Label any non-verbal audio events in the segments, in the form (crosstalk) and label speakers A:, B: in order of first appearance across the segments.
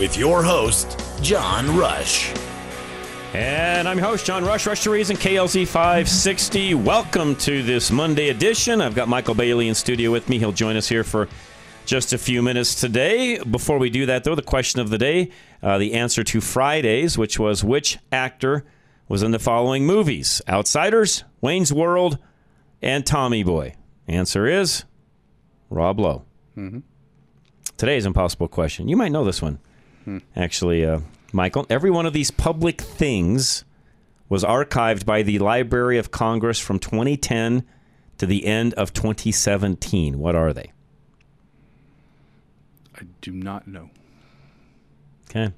A: With your host, John Rush.
B: And I'm your host, John Rush, Rush to Reason, KLZ 560. Welcome to this Monday edition. I've got Michael Bailey in studio with me. He'll join us here for just a few minutes today. Before we do that, though, the question of the day, uh, the answer to Fridays, which was which actor was in the following movies Outsiders, Wayne's World, and Tommy Boy? Answer is Rob Lowe.
C: Mm-hmm.
B: Today's impossible question. You might know this one, actually, uh, Michael. Every one of these public things was archived by the Library of Congress from 2010 to the end of 2017. What are they?
C: I do not know.
B: Okay.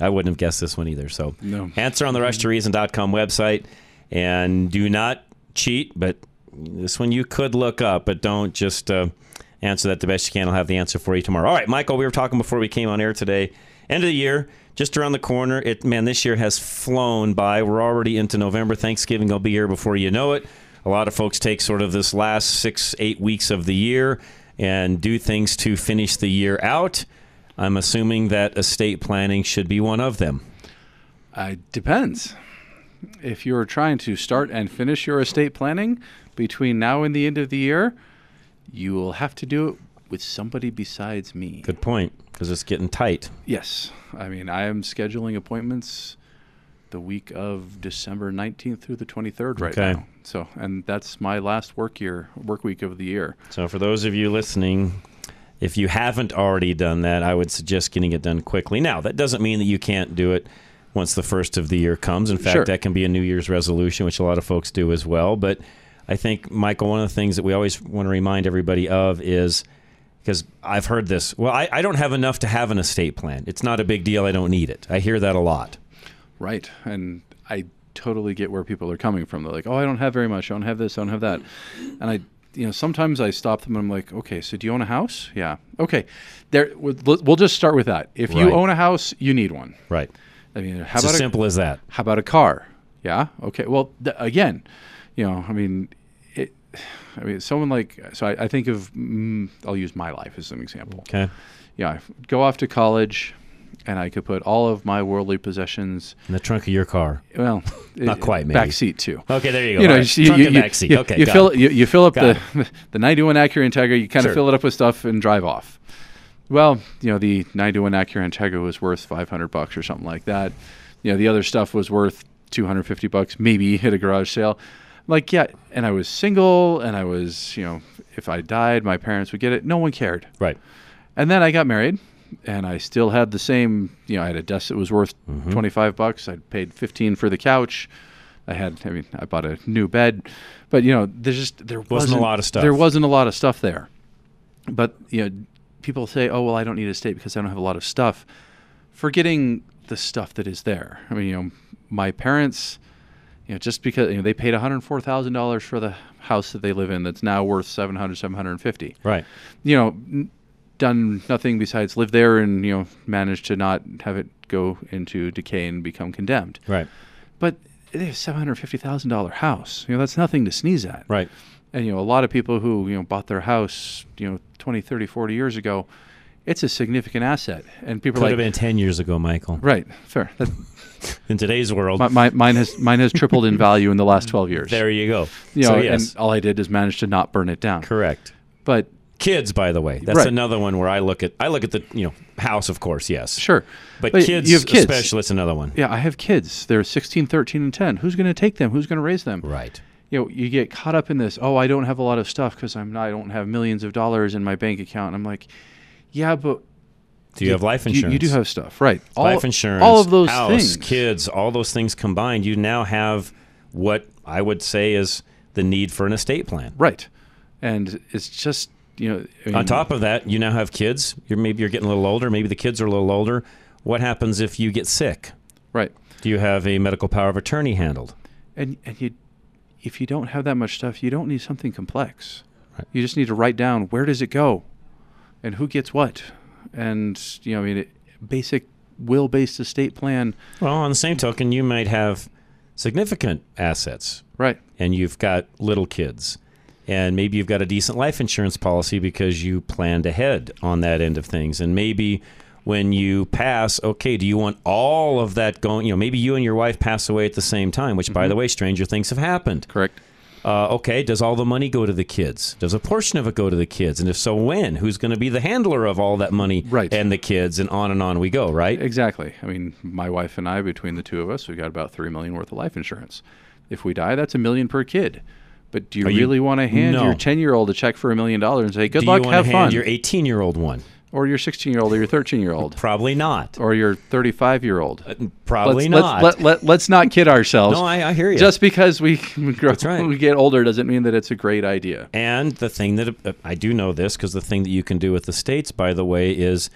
B: I wouldn't have guessed this one either. So,
C: No.
B: answer on the rush to rushtoreason.com website. And do not cheat, but this one you could look up, but don't just uh, answer that the best you can. I'll have the answer for you tomorrow. All right, Michael, we were talking before we came on air today. End of the year, just around the corner. It man, this year has flown by. We're already into November. Thanksgiving will be here before you know it. A lot of folks take sort of this last six, eight weeks of the year and do things to finish the year out. I'm assuming that estate planning should be one of them.
C: Uh, depends. If you're trying to start and finish your estate planning between now and the end of the year, you will have to do it with somebody besides me.
B: Good point, because it's getting tight.
C: Yes. I mean, I am scheduling appointments the week of December 19th through the 23rd right
B: Okay.
C: now. So, and that's my last work year, work week of the year.
B: So, for those of you listening, if you haven't already done that, I would suggest getting it done quickly. Now, that doesn't mean that you can't do it once the first of the year comes. In fact,
C: Sure.
B: that can be a New Year's resolution, which a lot of folks do as well. But I think, Michael, one of the things that we always want to remind everybody of is because I've heard this. Well, I, I don't have enough to have an estate plan. It's not a big deal. I don't need it. I hear that a lot.
C: Right. And I totally get where people are coming from. They're like, oh, I don't have very much. I don't have this. I don't have that. And I, you know, sometimes I stop them and I'm like, okay, so do you own a house? Yeah. Okay. There, we'll just start with that. If you
B: Right.
C: own a house, you need one.
B: Right.
C: I mean, how
B: It's
C: about
B: as
C: a,
B: simple as that.
C: How about a car? Yeah. Okay. Well, th- again, you know, I mean, it, I mean, someone like so. I, I think of mm, I'll use my life as an example.
B: Okay.
C: Yeah. I go off to college, and I could put all of my worldly possessions.
B: In the trunk of your car.
C: Well, (laughs)
B: Not
C: it-
B: quite, maybe.
C: Back seat too.
B: Okay, there you go.
C: You know,
B: right.
C: you,
B: Trunk
C: you,
B: and
C: you-
B: back seat.
C: you-
B: Okay,
C: you fill
B: it.
C: you, you fill up
B: Got
C: the (laughs) the 91 Acura Integra. You kind
B: Sure.
C: of fill it up with stuff and drive off. Well, you know, the 91 Acura Integra was worth 500 bucks or something like that. You know, the other stuff was worth 250 bucks, maybe hit a garage sale. Like, yeah, and I was single, and I was, you know, if I died, my parents would get it. No one cared.
B: Right.
C: And then I got married, and I still had the same. You know, I had a desk that was worth
B: Mm-hmm.
C: 25 bucks. I paid 15 for the couch. I had, I mean, I bought a new bed, but you know, there's just there wasn't,
B: a lot of stuff.
C: There wasn't a lot of stuff there. But you know, people say, "Oh, well, I don't need a estate because I don't have a lot of stuff," forgetting the stuff that is there. I mean, you know, my parents, you know, just because you know they paid one hundred four thousand dollars for the house that they live in, that's now worth 700 750
B: Right.
C: you know, n- done nothing besides live there and you know managed to not have it go into decay and become condemned.
B: Right.
C: But it is seven hundred fifty thousand dollar house. You know that's nothing to sneeze at.
B: Right.
C: And you know a lot of people who you know bought their house you know 20, 30, 40 years ago, it's a significant asset. And people
B: Could
C: are
B: have been 10 years ago, Michael.
C: right, fair. (laughs) That,
B: In today's world.
C: my, my, mine has mine has tripled in value in the last twelve years.
B: there you go.
C: You know,
B: so, yes.
C: and all I did is manage to not burn it down.
B: correct.
C: But
B: Kids, by the way, that's
C: Right.
B: another one where I look at I look at the you know house, of course, yes,
C: Sure.
B: but,
C: But
B: kids,
C: you have kids.
B: especially, that's another one.
C: Yeah, I have kids. They're 16, 13, and 10. Who's going to take them? Who's going to raise them?
B: Right.
C: You know, you get caught up in this. Oh, I don't have a lot of stuff because I'm not. I don't have millions of dollars in my bank account. And I'm like, yeah, but
B: Do you have life insurance?
C: You, do have stuff, right? All,
B: life insurance,
C: all of those
B: house,
C: things.
B: kids, all those things combined, you now have what I would say is the need for an estate plan.
C: right? And it's just you know. I
B: On top of that, you now have kids. You're maybe you're getting a little older. Maybe the kids are a little older. What happens if you get sick?
C: right?
B: Do you have a medical power of attorney handled?
C: And and you, if you don't have that much stuff, you don't need something complex. You just need to write down where does it go, and who gets what, and you know, I mean, it, basic will-based estate plan.
B: Well, on the same token, you might have significant assets,
C: Right.
B: and you've got little kids, and maybe you've got a decent life insurance policy because you planned ahead on that end of things, and maybe when you pass, okay, do you want all of that going? You know, maybe you and your wife pass away at the same time, which, by mm-hmm. the way, stranger things have happened.
C: Correct.
B: Uh, okay, does all the money go to the kids? Does a portion of it go to the kids? And if so, when? Who's going to be the handler of all that money
C: Right.
B: and the kids? And on and on we go, right?
C: Exactly. I mean, my wife and I, between the two of us, we got about three million worth of life insurance. If we die, that's a million per kid. But do you
B: Are you-
C: really want to hand
B: No.
C: your ten-year-old a check for a million dollars and say, "Good
B: Do
C: luck,
B: you want
C: have
B: to
C: fun,"
B: hand your 18 year old
C: or your sixteen-year-old or your thirteen-year-old
B: Probably not.
C: or your thirty-five-year-old?
B: Probably
C: let's,
B: not.
C: Let's, let, let, let's not kid (laughs) ourselves.
B: No, I- I hear you
C: Just because we grow,
B: right.
C: we get older doesn't mean that it's a great idea.
B: And the thing that uh, I do know this because the thing that you can do with the states, by the way, is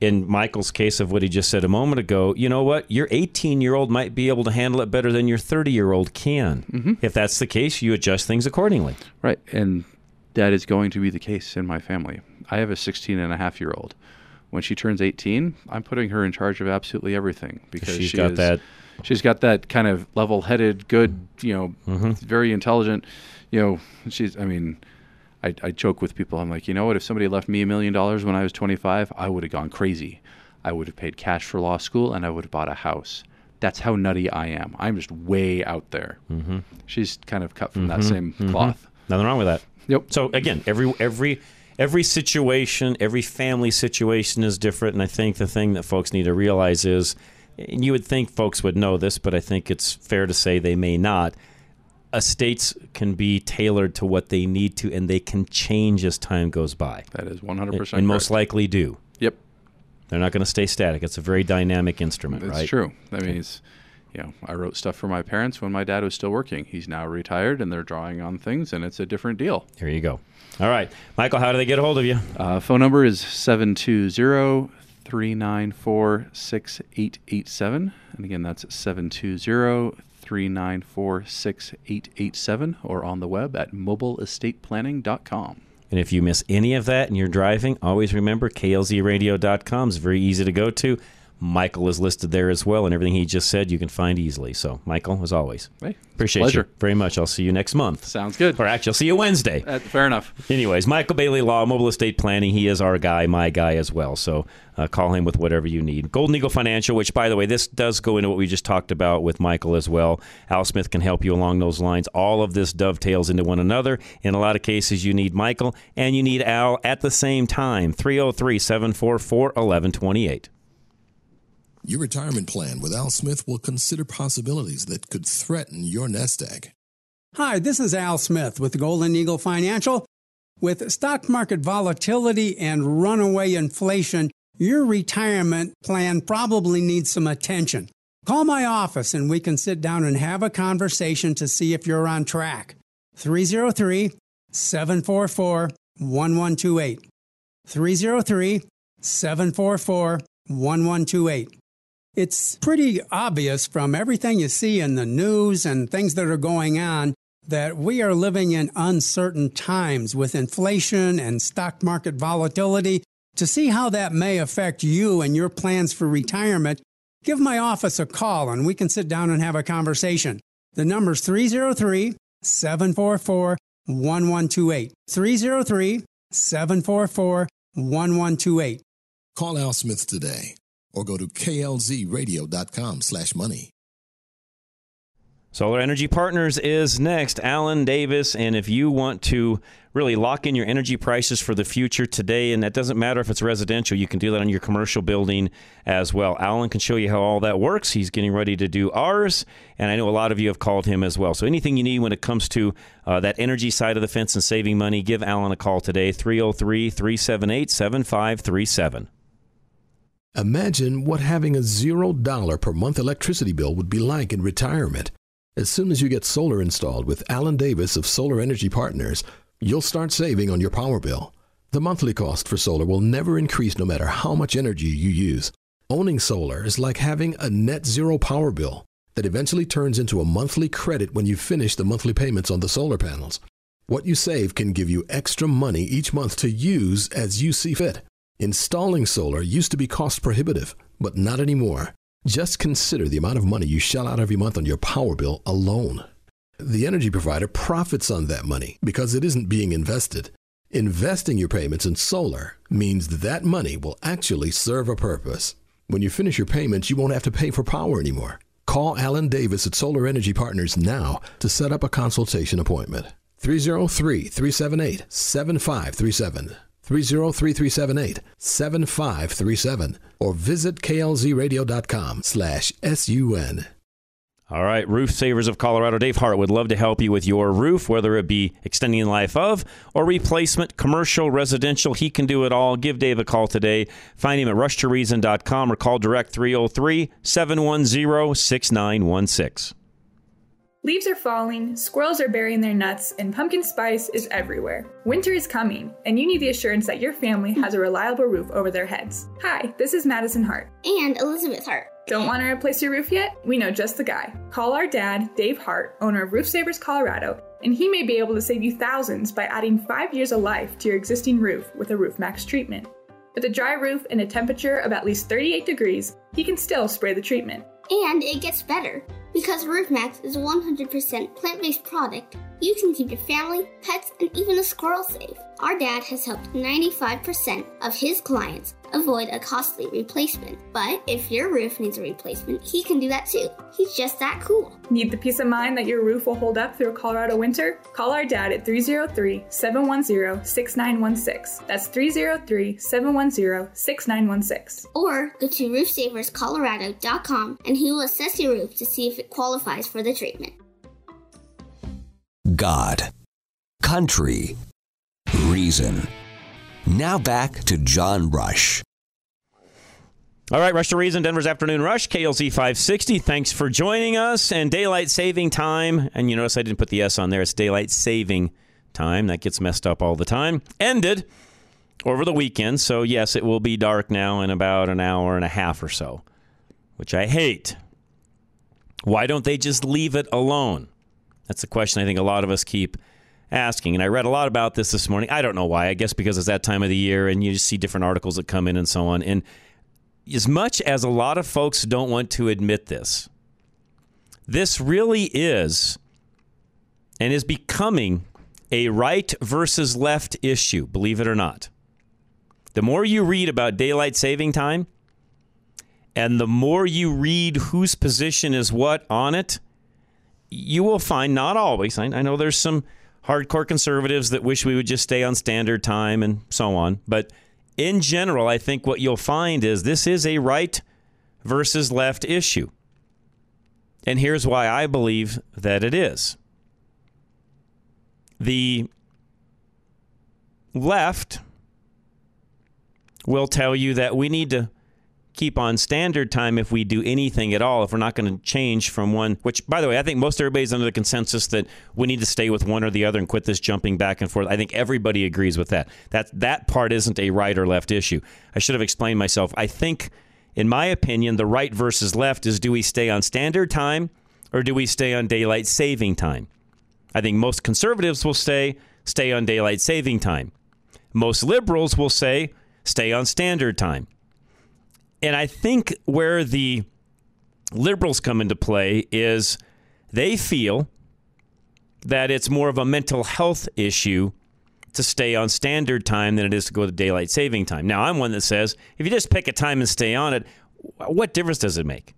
B: in Michael's case of what he just said a moment ago. You know what? Your 18 year old might be able to handle it better than your 30 year old can.
C: Mm-hmm.
B: If that's the case, you adjust things accordingly.
C: Right. And that is going to be the case in my family. I have a 16 and a half year old. When she turns 18, I'm putting her in charge of absolutely everything because
B: She's
C: she
B: got
C: is-
B: that-
C: She's got that kind of level-headed, good, you know,
B: Mm-hmm.
C: very intelligent. You know, she's. I mean, I, I joke with people. I'm like, you know what? If somebody left me a million dollars when I was 25, I would have gone crazy. I would have paid cash for law school and I would have bought a house. That's how nutty I am. I'm just way out there. Mm-hmm. She's kind of cut from that same cloth.
B: Nothing wrong with that.
C: Yep.
B: So again, every every every situation, every family situation is different, and I think the thing that folks need to realize is, and you would think folks would know this, but I think it's fair to say they may not. Estates can be tailored to what they need to, and they can change as time goes by,
C: That is 100%
B: and most likely do.
C: Yep.
B: They're not going to stay static. It's a very dynamic instrument,
C: It's
B: right?
C: true. I mean, it's, you know, I wrote stuff for my parents when my dad was still working. He's now retired, and they're drawing on things, and it's a different deal.
B: Here you go. All right, Michael, how do they get a hold of you?
C: Uh, phone number is 720 394 6887. And again, that's 720 394 6887 or on the web at mobileestateplanning.com.
B: And if you miss any of that and you're driving, always remember klzradio.com is very easy to go to. Michael is listed there as well, and everything he just said you can find easily. So, Michael, as always,
C: Hey,
B: appreciate
C: pleasure.
B: you very much. I'll see you next month.
C: Sounds good.
B: Or actually, I'll see you Wednesday.
C: Uh, fair enough.
B: Anyways, Michael Bailey Law, Mobile Estate Planning. He is our guy, my guy as well. So uh, call him with whatever you need. Golden Eagle Financial, which, by the way, this does go into what we just talked about with Michael as well. Al Smith can help you along those lines. All of this dovetails into one another. In a lot of cases, you need Michael and you need Al at the same time. 303 744 1128.
D: Your retirement plan with Al Smith will consider possibilities that could threaten your nest egg.
E: Hi, this is Al Smith with Golden Eagle Financial. With stock market volatility and runaway inflation, your retirement plan probably needs some attention. Call my office and we can sit down and have a conversation to see if you're on track. 303 744 1128. 303 744 1128. It's pretty obvious from everything you see in the news and things that are going on that we are living in uncertain times with inflation and stock market volatility. To see how that may affect you and your plans for retirement, give my office a call and we can sit down and have a conversation. The number's 303 744 1128. 303 744 1128.
D: Call Al Smith today or go to klzradio.com slash money.
B: Solar Energy Partners is next. Alan Davis. And if you want to really lock in your energy prices for the future today, and that doesn't matter if it's residential, you can do that on your commercial building as well. Alan can show you how all that works. He's getting ready to do ours. And I know a lot of you have called him as well. So anything you need when it comes to uh, that energy side of the fence and saving money, give Alan a call today 303 378 7537.
D: Imagine what having a $0 per month electricity bill would be like in retirement. As soon as you get solar installed with Alan Davis of Solar Energy Partners, you'll start saving on your power bill. The monthly cost for solar will never increase no matter how much energy you use. Owning solar is like having a net zero power bill that eventually turns into a monthly credit when you finish the monthly payments on the solar panels. What you save can give you extra money each month to use as you see fit. Installing solar used to be cost prohibitive, but not anymore. Just consider the amount of money you shell out every month on your power bill alone. The energy provider profits on that money because it isn't being invested. Investing your payments in solar means that, money will actually serve a purpose. When you finish your payments, you won't have to pay for power anymore. Call Alan Davis at Solar Energy Partners now to set up a consultation appointment. 303 378 7537. 303 7537 or visit klzradio.com slash sun.
B: All right, Roof Savers of Colorado. Dave Hart would love to help you with your roof, whether it be extending the life of or replacement, commercial, residential. He can do it all. Give Dave a call today. Find him at rushtoreason.com or call direct 303 710 6916.
F: Leaves are falling, squirrels are burying their nuts, and pumpkin spice is everywhere. Winter is coming, and you need the assurance that your family has a reliable roof over their heads. Hi, this is Madison Hart.
G: And Elizabeth Hart.
F: Don't want to replace your roof yet? We know just the guy. Call our dad, Dave Hart, owner of Roof Savers Colorado, and he may be able to save you thousands by adding five years of life to your existing roof with a Roof Max treatment. With a dry roof and a temperature of at least 38 degrees, he can still spray the treatment.
G: And it gets better. Because RoofMax is a 100% plant based product, you can keep your family, pets, and even a squirrel safe. Our dad has helped 95% of his clients avoid a costly replacement. But if your roof needs a replacement, he can do that too. He's just that cool.
F: Need the peace of mind that your roof will hold up through a Colorado winter? Call our dad at 303 710 6916. That's 303 710 6916.
G: Or go to roofsaverscolorado.com and he will assess your roof to see if it qualifies for the treatment.
H: God, country, reason. Now back to John Rush.
B: All right, Rush to Reason, Denver's Afternoon Rush, KLZ 560. Thanks for joining us. And daylight saving time, and you notice I didn't put the S on there, it's daylight saving time. That gets messed up all the time. Ended over the weekend. So, yes, it will be dark now in about an hour and a half or so, which I hate. Why don't they just leave it alone? That's the question I think a lot of us keep asking. And I read a lot about this this morning. I don't know why. I guess because it's that time of the year and you just see different articles that come in and so on. And as much as a lot of folks don't want to admit this, this really is and is becoming a right versus left issue, believe it or not. The more you read about daylight saving time, and the more you read whose position is what on it, you will find not always. I, I know there's some hardcore conservatives that wish we would just stay on standard time and so on. But in general, I think what you'll find is this is a right versus left issue. And here's why I believe that it is. The left will tell you that we need to keep on standard time if we do anything at all, if we're not going to change from one, which, by the way, I think most everybody's under the consensus that we need to stay with one or the other and quit this jumping back and forth. I think everybody agrees with that. That, that part isn't a right or left issue. I should have explained myself. I think, in my opinion, the right versus left is do we stay on standard time or do we stay on daylight saving time? I think most conservatives will say stay on daylight saving time. Most liberals will say stay on standard time. And I think where the liberals come into play is they feel that it's more of a mental health issue to stay on standard time than it is to go to daylight saving time. Now, I'm one that says if you just pick a time and stay on it, what difference does it make?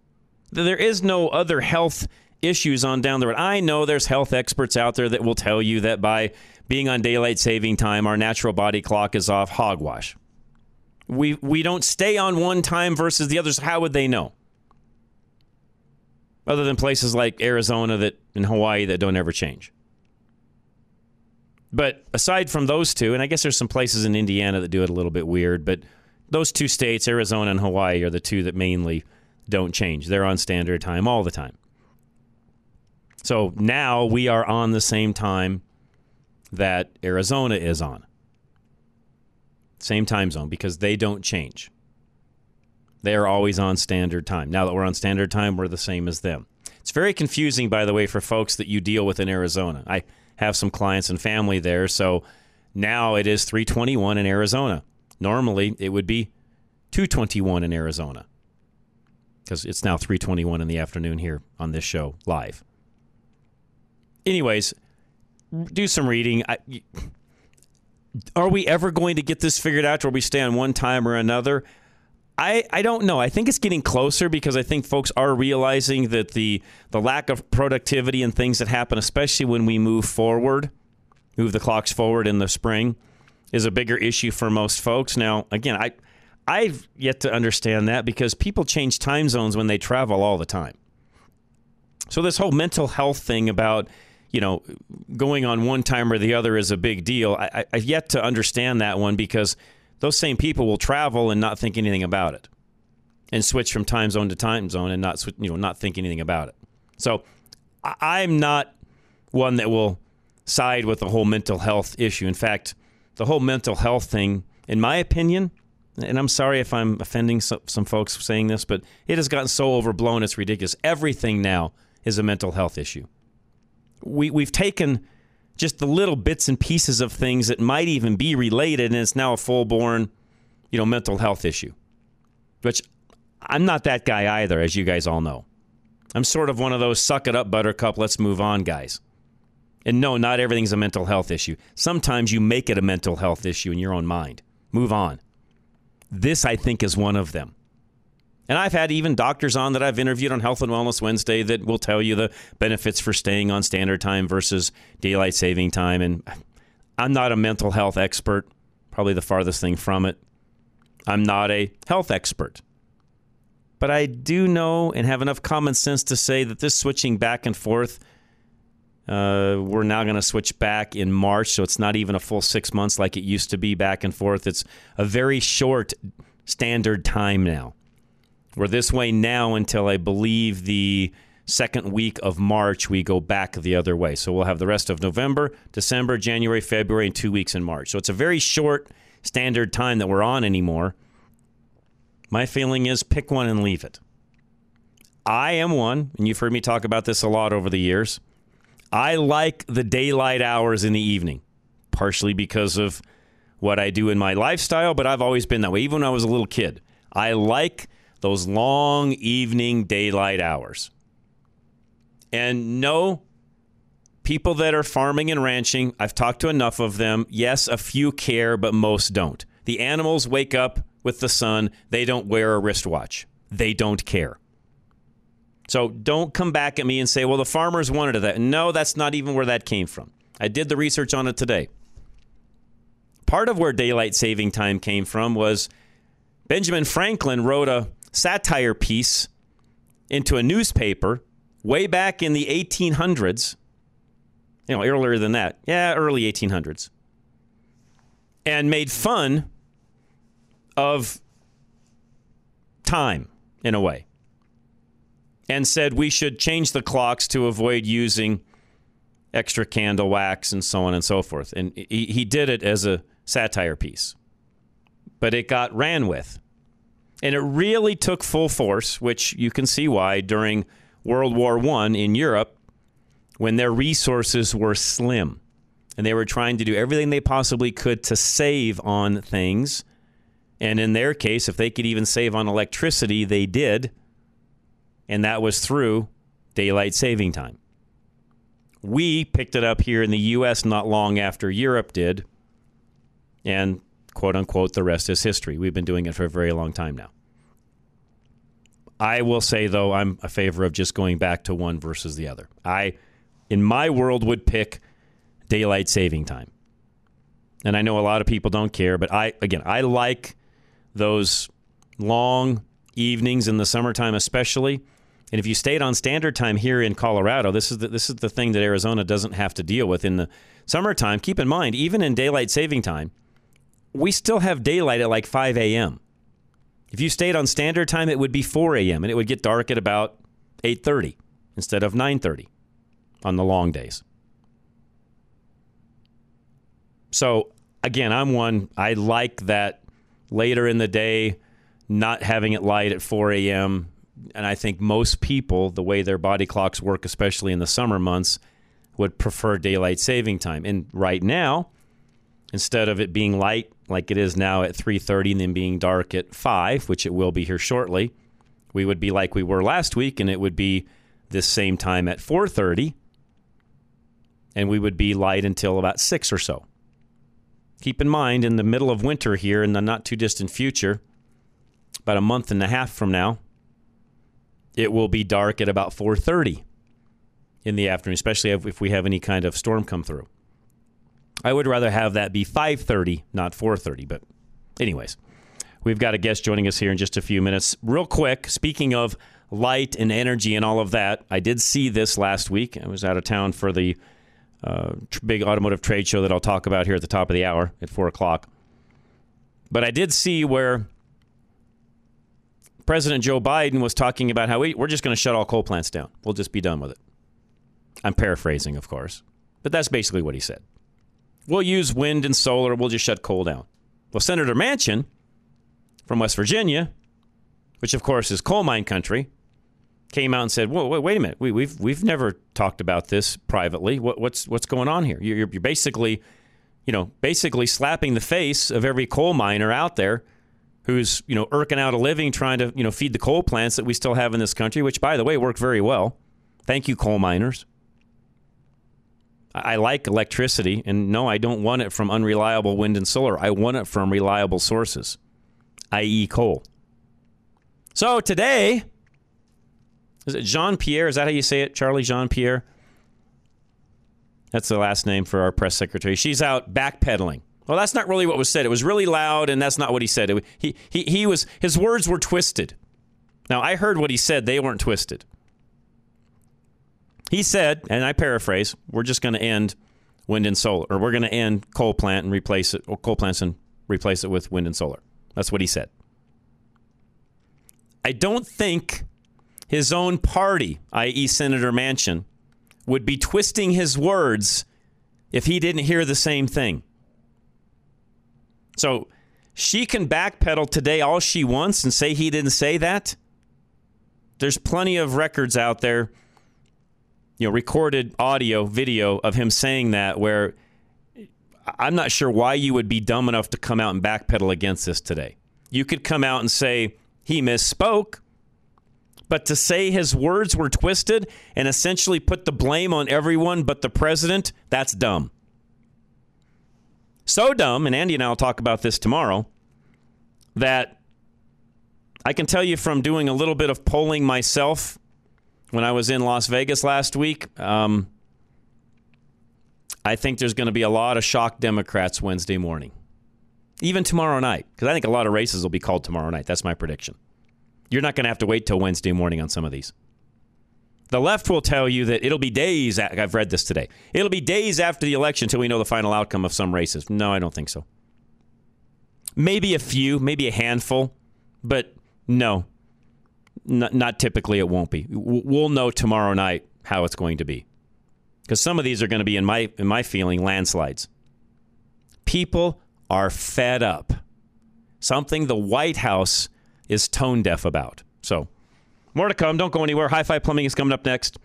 B: There is no other health issues on down the road. I know there's health experts out there that will tell you that by being on daylight saving time, our natural body clock is off hogwash. We we don't stay on one time versus the others. How would they know? Other than places like Arizona that and Hawaii that don't ever change. But aside from those two, and I guess there's some places in Indiana that do it a little bit weird, but those two states, Arizona and Hawaii, are the two that mainly don't change. They're on standard time all the time. So now we are on the same time that Arizona is on. Same time zone because they don't change. They are always on standard time. Now that we're on standard time, we're the same as them. It's very confusing, by the way, for folks that you deal with in Arizona. I have some clients and family there, so now it is 321 in Arizona. Normally, it would be 221 in Arizona because it's now 321 in the afternoon here on this show live. Anyways, do some reading. I, are we ever going to get this figured out where we stay on one time or another? I, I don't know. I think it's getting closer because I think folks are realizing that the the lack of productivity and things that happen, especially when we move forward, move the clocks forward in the spring, is a bigger issue for most folks. Now, again, I I've yet to understand that because people change time zones when they travel all the time. So this whole mental health thing about you know going on one time or the other is a big deal. I, I've yet to understand that one because those same people will travel and not think anything about it, and switch from time zone to time zone and not you know not think anything about it. So I'm not one that will side with the whole mental health issue. In fact, the whole mental health thing, in my opinion, and I'm sorry if I'm offending some, some folks saying this, but it has gotten so overblown, it's ridiculous. Everything now is a mental health issue. We, we've taken just the little bits and pieces of things that might even be related, and it's now a full born, you know, mental health issue. Which I'm not that guy either, as you guys all know. I'm sort of one of those suck it up, buttercup, let's move on guys. And no, not everything's a mental health issue. Sometimes you make it a mental health issue in your own mind. Move on. This, I think, is one of them. And I've had even doctors on that I've interviewed on Health and Wellness Wednesday that will tell you the benefits for staying on standard time versus daylight saving time. And I'm not a mental health expert, probably the farthest thing from it. I'm not a health expert. But I do know and have enough common sense to say that this switching back and forth, uh, we're now going to switch back in March. So it's not even a full six months like it used to be back and forth. It's a very short standard time now. We're this way now until I believe the second week of March, we go back the other way. So we'll have the rest of November, December, January, February, and two weeks in March. So it's a very short standard time that we're on anymore. My feeling is pick one and leave it. I am one, and you've heard me talk about this a lot over the years. I like the daylight hours in the evening, partially because of what I do in my lifestyle, but I've always been that way, even when I was a little kid. I like those long evening daylight hours. And no, people that are farming and ranching, I've talked to enough of them. Yes, a few care, but most don't. The animals wake up with the sun, they don't wear a wristwatch, they don't care. So don't come back at me and say, well, the farmers wanted that. No, that's not even where that came from. I did the research on it today. Part of where daylight saving time came from was Benjamin Franklin wrote a satire piece into a newspaper way back in the 1800s. You know, earlier than that. Yeah, early 1800s. And made fun of time in a way. And said we should change the clocks to avoid using extra candle wax and so on and so forth. And he, he did it as a satire piece. But it got ran with. And it really took full force, which you can see why during World War I in Europe, when their resources were slim and they were trying to do everything they possibly could to save on things. And in their case, if they could even save on electricity, they did. And that was through daylight saving time. We picked it up here in the U.S. not long after Europe did. And quote unquote, the rest is history. We've been doing it for a very long time now. I will say though, I'm a favor of just going back to one versus the other. I, in my world, would pick daylight saving time. And I know a lot of people don't care, but I again, I like those long evenings in the summertime, especially. And if you stayed on standard time here in Colorado, this is the, this is the thing that Arizona doesn't have to deal with in the summertime. Keep in mind, even in daylight saving time, we still have daylight at like 5 a.m. If you stayed on standard time, it would be 4 a.m. and it would get dark at about 8:30 instead of 9:30 on the long days. So again, I'm one. I like that later in the day, not having it light at 4 a.m. And I think most people, the way their body clocks work, especially in the summer months, would prefer daylight saving time. And right now, instead of it being light like it is now at 3:30 and then being dark at 5, which it will be here shortly, we would be like we were last week and it would be this same time at 4:30 and we would be light until about 6 or so. Keep in mind in the middle of winter here in the not too distant future, about a month and a half from now, it will be dark at about 4:30 in the afternoon, especially if we have any kind of storm come through. I would rather have that be 5:30, not 4:30. But, anyways, we've got a guest joining us here in just a few minutes. Real quick, speaking of light and energy and all of that, I did see this last week. I was out of town for the uh, big automotive trade show that I'll talk about here at the top of the hour at four o'clock. But I did see where President Joe Biden was talking about how we, we're just going to shut all coal plants down. We'll just be done with it. I'm paraphrasing, of course, but that's basically what he said. We'll use wind and solar. We'll just shut coal down. Well, Senator Manchin from West Virginia, which of course is coal mine country, came out and said, "Whoa, wait, wait a minute. We, have we've, we've never talked about this privately. What, what's what's going on here? You're, you're basically, you know, basically slapping the face of every coal miner out there." Who's you know irking out a living trying to you know feed the coal plants that we still have in this country, which by the way work very well. Thank you, coal miners. I like electricity, and no, I don't want it from unreliable wind and solar. I want it from reliable sources, i.e., coal. So today, is it Jean Pierre? Is that how you say it? Charlie Jean Pierre? That's the last name for our press secretary. She's out backpedaling. Well, that's not really what was said. It was really loud, and that's not what he said. It, he, he, he was, his words were twisted. Now, I heard what he said, they weren't twisted. He said, and I paraphrase, we're just going to end wind and solar, or we're going to end coal plant and replace it, or coal plants and replace it with wind and solar. That's what he said. I don't think his own party, i.e., Senator Manchin, would be twisting his words if he didn't hear the same thing. So she can backpedal today all she wants and say he didn't say that. There's plenty of records out there you know, recorded audio, video of him saying that where I'm not sure why you would be dumb enough to come out and backpedal against this today. You could come out and say he misspoke, but to say his words were twisted and essentially put the blame on everyone but the president, that's dumb. So dumb, and Andy and I will talk about this tomorrow, that I can tell you from doing a little bit of polling myself when I was in Las Vegas last week. Um, I think there's going to be a lot of shocked Democrats Wednesday morning, even tomorrow night, because I think a lot of races will be called tomorrow night. That's my prediction. You're not going to have to wait till Wednesday morning on some of these. The left will tell you that it'll be days. I've read this today. It'll be days after the election until we know the final outcome of some races. No, I don't think so. Maybe a few, maybe a handful, but no, not, not typically, it won't be. We'll know tomorrow night how it's going to be, because some of these are going to be, in my in my feeling, landslides. People are fed up. Something the White House is tone deaf about. So, more to come. Don't go anywhere. High Five Plumbing is coming up next.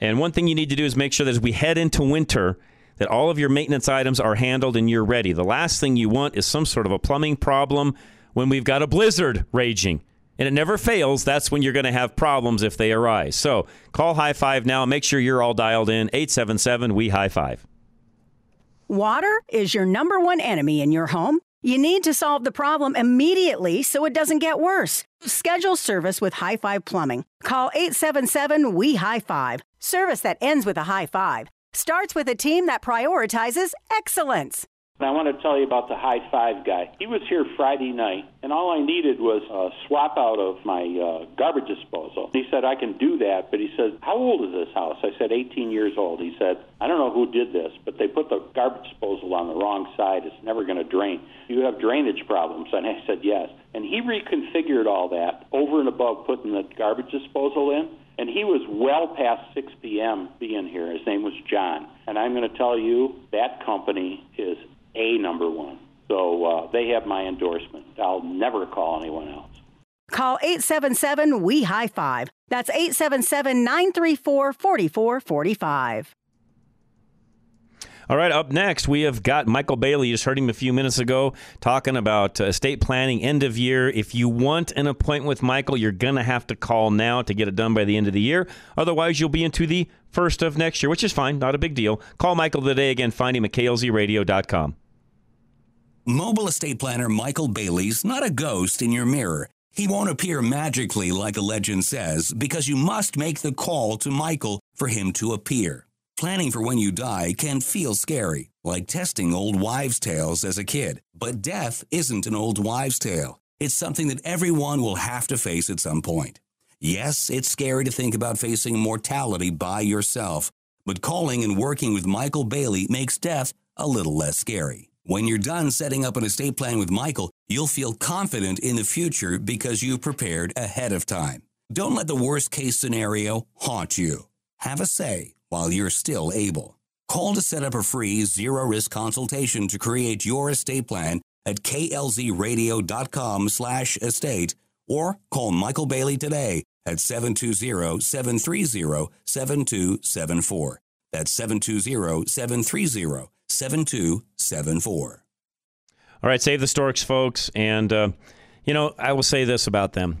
B: And one thing you need to do is make sure that as we head into winter, that all of your maintenance items are handled and you're ready. The last thing you want is some sort of a plumbing problem when we've got a blizzard raging and it never fails, that's when you're going to have problems if they arise. So call High Five now. Make sure you're all dialed in. 877 We High Five.
I: Water is your number one enemy in your home. You need to solve the problem immediately so it doesn't get worse. Schedule service with High Five Plumbing. Call 877 We High Five. Service that ends with a high five starts with a team that prioritizes excellence.
J: I want to tell you about the high five guy. He was here Friday night, and all I needed was a swap out of my uh, garbage disposal. He said, I can do that, but he said, How old is this house? I said, 18 years old. He said, I don't know who did this, but they put the garbage disposal on the wrong side. It's never going to drain. You have drainage problems. And I said, Yes. And he reconfigured all that over and above putting the garbage disposal in. And he was well past 6 p.m. being here. His name was John. And I'm going to tell you, that company is a number one. So uh, they have my endorsement. I'll never call anyone else.
I: Call 877 We High Five. That's 877 934 4445.
B: All right, up next, we have got Michael Bailey. You just heard him a few minutes ago talking about uh, estate planning, end of year. If you want an appointment with Michael, you're going to have to call now to get it done by the end of the year. Otherwise, you'll be into the first of next year, which is fine, not a big deal. Call Michael today. Again, find him at klzradio.com.
K: Mobile estate planner Michael Bailey's not a ghost in your mirror. He won't appear magically like the legend says because you must make the call to Michael for him to appear. Planning for when you die can feel scary, like testing old wives' tales as a kid. But death isn't an old wives' tale. It's something that everyone will have to face at some point. Yes, it's scary to think about facing mortality by yourself, but calling and working with Michael Bailey makes death a little less scary. When you're done setting up an estate plan with Michael, you'll feel confident in the future because you've prepared ahead of time. Don't let the worst case scenario haunt you. Have a say while you're still able. Call to set up a free zero risk consultation to create your estate plan at klzradio.com slash estate or call Michael Bailey today at 720-730-7274. That's 720-730-7274.
B: All right, save the storks, folks. And, uh, you know, I will say this about them.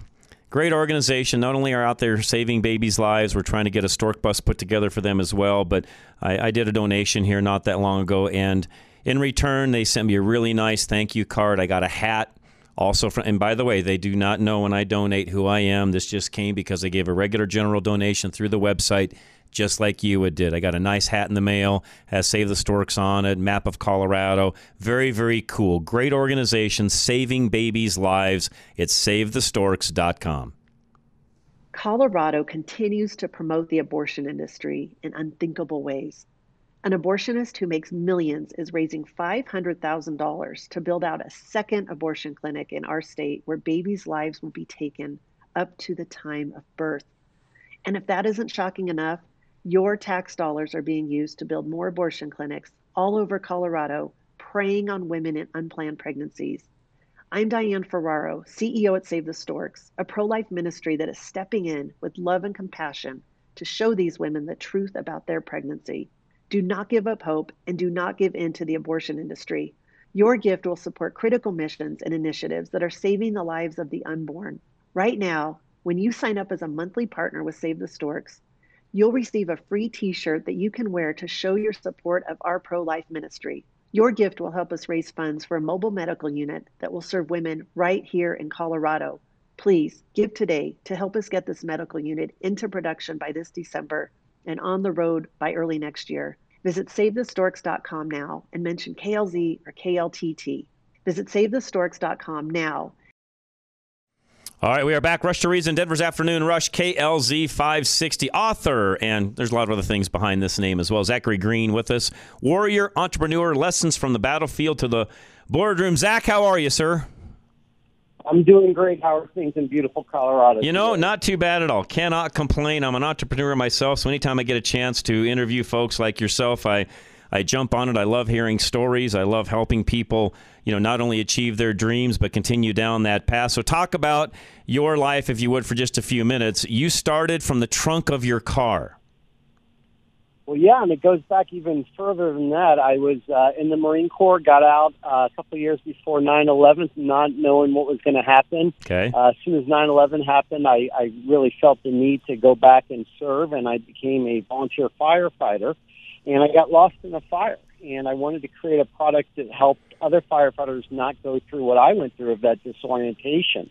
B: Great organization. Not only are out there saving babies' lives, we're trying to get a stork bus put together for them as well. But I, I did a donation here not that long ago, and in return, they sent me a really nice thank you card. I got a hat also from, and by the way, they do not know when I donate who I am. This just came because I gave a regular general donation through the website, just like you would did. I got a nice hat in the mail, has Save the Storks on it, map of Colorado. Very, very cool. Great organization, saving babies' lives. It's SaveTheStorks.com.
L: Colorado continues to promote the abortion industry in unthinkable ways. An abortionist who makes millions is raising $500,000 to build out a second abortion clinic in our state where babies' lives will be taken up to the time of birth. And if that isn't shocking enough, your tax dollars are being used to build more abortion clinics all over Colorado, preying on women in unplanned pregnancies. I'm Diane Ferraro, CEO at Save the Storks, a pro life ministry that is stepping in with love and compassion to show these women the truth about their pregnancy. Do not give up hope and do not give in to the abortion industry. Your gift will support critical missions and initiatives that are saving the lives of the unborn. Right now, when you sign up as a monthly partner with Save the Storks, you'll receive a free t shirt that you can wear to show your support of our pro life ministry. Your gift will help us raise funds for a mobile medical unit that will serve women right here in Colorado. Please give today to help us get this medical unit into production by this December and on the road by early next year. Visit SaveTheStorks.com now and mention KLZ or KLTT. Visit SaveTheStorks.com now
B: all right, we are back. Rush to Reason, Denver's Afternoon Rush, KLZ 560. Author, and there's a lot of other things behind this name as well. Zachary Green with us. Warrior, entrepreneur, lessons from the battlefield to the boardroom. Zach, how are you, sir?
M: I'm doing great. How are things in beautiful Colorado?
B: You know, not too bad at all. Cannot complain. I'm an entrepreneur myself, so anytime I get a chance to interview folks like yourself, I I jump on it. I love hearing stories. I love helping people, you know, not only achieve their dreams but continue down that path. So talk about your life if you would for just a few minutes. You started from the trunk of your car.
M: Well, yeah, and it goes back even further than that. I was uh, in the Marine Corps, got out uh, a couple of years before 9/11, not knowing what was going to happen.
B: Okay.
M: Uh, as soon as 9/11 happened, I, I really felt the need to go back and serve, and I became a volunteer firefighter and I got lost in a fire. And I wanted to create a product that helped other firefighters not go through what I went through of that disorientation.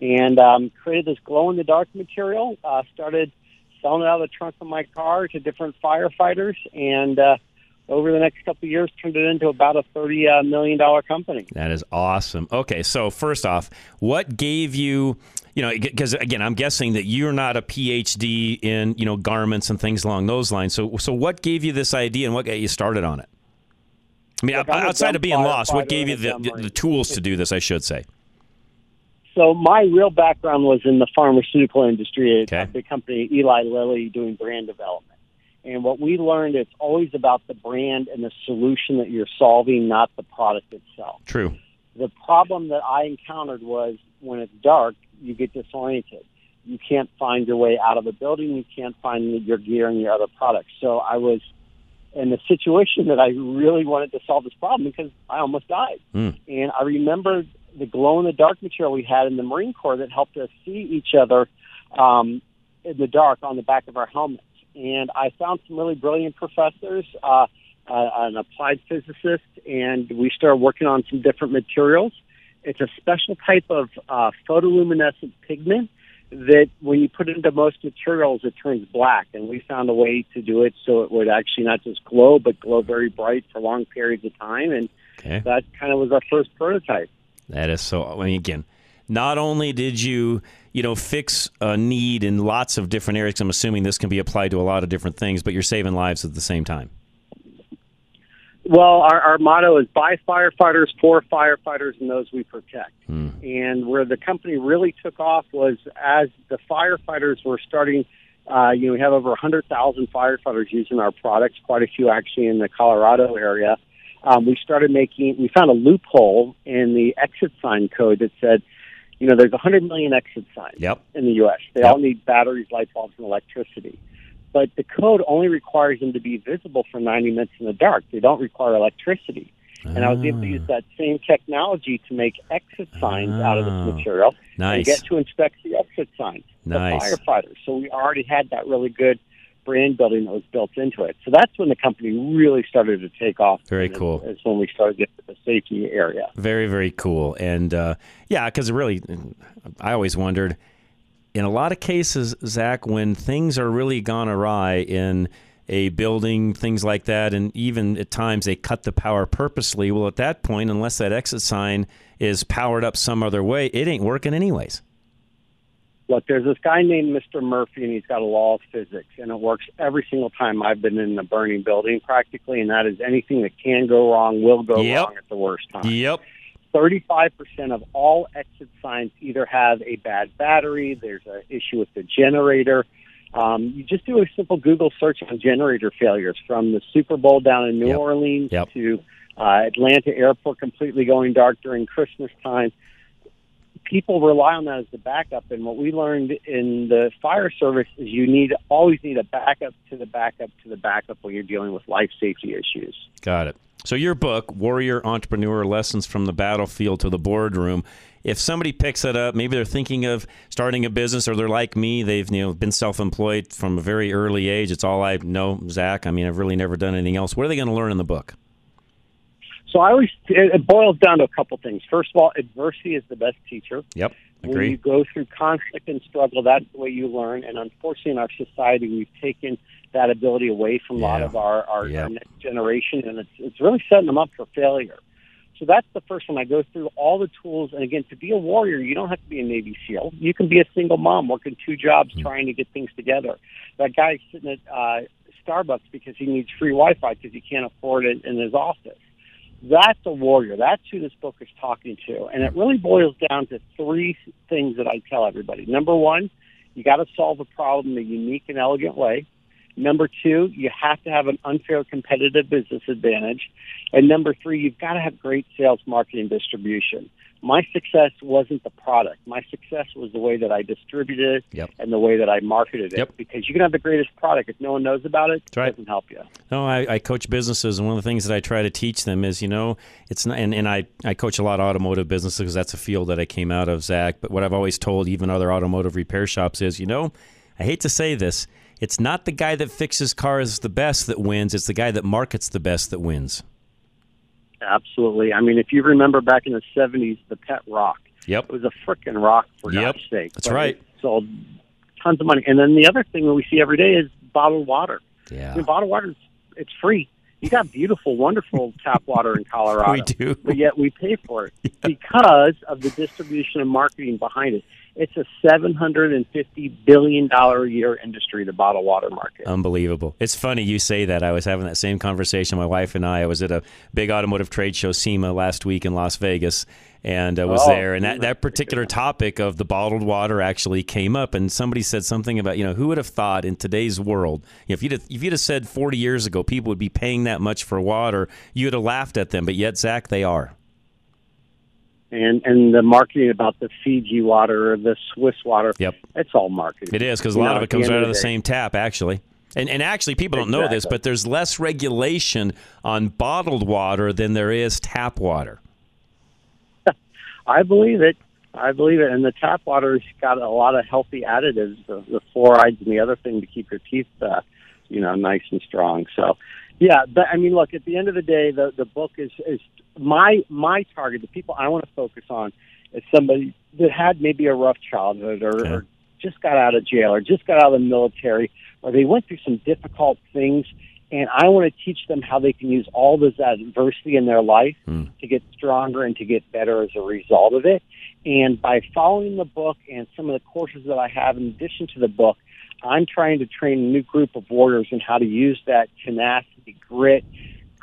M: And um, created this glow in the dark material. Uh, started selling it out of the trunk of my car to different firefighters, and uh, over the next couple of years, turned it into about a thirty uh, million dollar company.
B: That is awesome. Okay, so first off, what gave you, you know, because again, I'm guessing that you're not a PhD in, you know, garments and things along those lines. So, so what gave you this idea and what got you started on it? I mean,
M: Look,
B: outside of being lost, what gave you the, the, the tools to do this? I should say.
M: So my real background was in the pharmaceutical industry at a big company, Eli Lilly, doing brand development. And what we learned, it's always about the brand and the solution that you're solving, not the product itself.
B: True.
M: The problem that I encountered was when it's dark, you get disoriented. You can't find your way out of a building. You can't find your gear and your other products. So I was in a situation that I really wanted to solve this problem because I almost died.
B: Mm.
M: And I remembered the glow in the dark material we had in the Marine Corps that helped us see each other um, in the dark on the back of our helmets. And I found some really brilliant professors, uh, uh, an applied physicist, and we started working on some different materials. It's a special type of uh, photoluminescent pigment that when you put it into most materials, it turns black. And we found a way to do it so it would actually not just glow, but glow very bright for long periods of time. And
B: Okay.
M: that kind of was our first prototype.
B: That is so. I mean, again, not only did you, you know, fix a need in lots of different areas. I'm assuming this can be applied to a lot of different things, but you're saving lives at the same time.
M: Well, our, our motto is by firefighters, for firefighters, and those we protect. And where the company really took off was as the firefighters were starting, uh, you know, we have over 100,000 firefighters using our products, quite a few actually in the Colorado area. Um, we started making, we found a loophole in the exit sign code that said, you know, there's 100 million exit signs
B: Yep.
M: in the U.S. They
B: Yep.
M: all need batteries, light bulbs, and electricity. But the code only requires them to be visible for 90 minutes in the dark. They don't require electricity. And I was able to use that same technology to make exit signs out of this material
B: nice.
M: and get to inspect the exit signs,
B: Nice.
M: the firefighters. So we already had that really good brand building that was built into it. So that's when the company really started to take off.
B: Very
M: And
B: cool.
M: It's when we started getting to the safety area.
B: Very, very cool. And uh, yeah, because really, I always wondered in a lot of cases, Zach, when things are really gone awry in a building, things like that, and even at times they cut the power purposely. Well, at that point, unless that exit sign is powered up some other way, it ain't working anyways.
M: Look, there's this guy named Mr. Murphy, and he's got a law of physics, and it works every single time I've been in a burning building, practically. And that is anything that can go wrong will go
B: Yep.
M: wrong at the worst time.
B: Yep.
M: 35% of all exit signs either have a bad battery, there's an issue with the generator. Um, you just do a simple Google search on generator failures from the Super Bowl down in New
B: Yep.
M: Orleans
B: Yep.
M: to uh, Atlanta airport completely going dark during Christmas time. People rely on that as the backup, and what we learned in the fire service is you need always need a backup to the backup to the backup when you're dealing with life safety issues.
B: Got it. So your book, Warrior Entrepreneur Lessons from the Battlefield to the Boardroom, if somebody picks it up, maybe they're thinking of starting a business or they're like me, they've you know been self-employed from a very early age. It's all I know, Zach. I mean, I've really never done anything else. What are they going to learn in the book?
M: So I always it it boils down to a couple things. First of all, adversity is the best teacher.
B: Yep,
M: When you go through conflict and struggle, that's the way you learn. And unfortunately, in our society, we've taken that ability away from a lot of our, our,
B: Yep.
M: our next generation, and it's it's really setting them up for failure. So that's the first one. I go through all the tools, and again, to be a warrior, you don't have to be a Navy SEAL. You can be a single mom working two jobs,
B: Hmm.
M: trying to get things together. That guy sitting at uh, Starbucks because he needs free Wi-Fi because he can't afford it in his office that's a warrior. That's who this book is talking to. And it really boils down to three things that I tell everybody. Number one, you got to solve a problem in a unique and elegant way. Number two, you have to have an unfair competitive business advantage. And number three, you've got to have great sales, marketing, distribution. My success wasn't the product. My success was the way that I distributed it
B: Yep.
M: and the way that I marketed it.
B: Yep.
M: Because you can have the greatest product. If no one knows about it, it
B: right.
M: doesn't help you.
B: No, I, I coach businesses, and one of the things that I try to teach them is, you know, it's not, and, and I, I coach a lot of automotive businesses because that's a field that I came out of, Zach. But what I've always told even other automotive repair shops is, you know, I hate to say this, it's not the guy that fixes cars the best that wins. It's the guy that markets the best that wins.
M: Absolutely. I mean, if you remember back in the '70s, the Pet Rock.
B: Yep.
M: It was a frickin' rock for
B: Yep.
M: God's sake.
B: That's
M: But
B: right.
M: it sold tons of money. And then the other thing that we see every day is bottled water.
B: Yeah.
M: I mean, bottled water is it's free. You got beautiful, wonderful (laughs) tap water in Colorado.
B: We do.
M: But yet we pay for it (laughs) because of the distribution and marketing behind it. It's a seven hundred and fifty billion dollar a year industry, the bottled water market.
B: Unbelievable. It's funny you say that. I was having that same conversation. My wife and I. I was at a big automotive trade show, SEMA, last week in Las Vegas, and I was
M: Oh,
B: there. And that, that particular topic of the bottled water actually came up. And somebody said something about, you know, who would have thought in today's world, you know, if you'd have, if you'd have said 40 years ago people would be paying that much for water, you would have laughed at them. But yet, Zach, they are.
M: And and the marketing about the Fiji water or the Swiss water.
B: Yep.
M: It's all marketing.
B: It is because a lot
M: know,
B: of it comes out of the
M: day.
B: same tap, actually. And, and actually, people don't know this, but there's less regulation on bottled water than there is tap water. (laughs)
M: I believe it. I believe it. And the tap water's got a lot of healthy additives, the, the fluorides and the other thing to keep your teeth, uh, you know, nice and strong. So, yeah. But I mean, look. At the end of the day, the the book is is my my target. The people I want to focus on is somebody that had maybe a rough childhood or, or just got out of jail or just got out of the military or they went through some difficult things. And I want to teach them how they can use all this adversity in their life hmm. to get stronger and to get better as a result of it. And by following the book and some of the courses that I have in addition to the book, I'm trying to train a new group of warriors in how to use that tenacity, grit,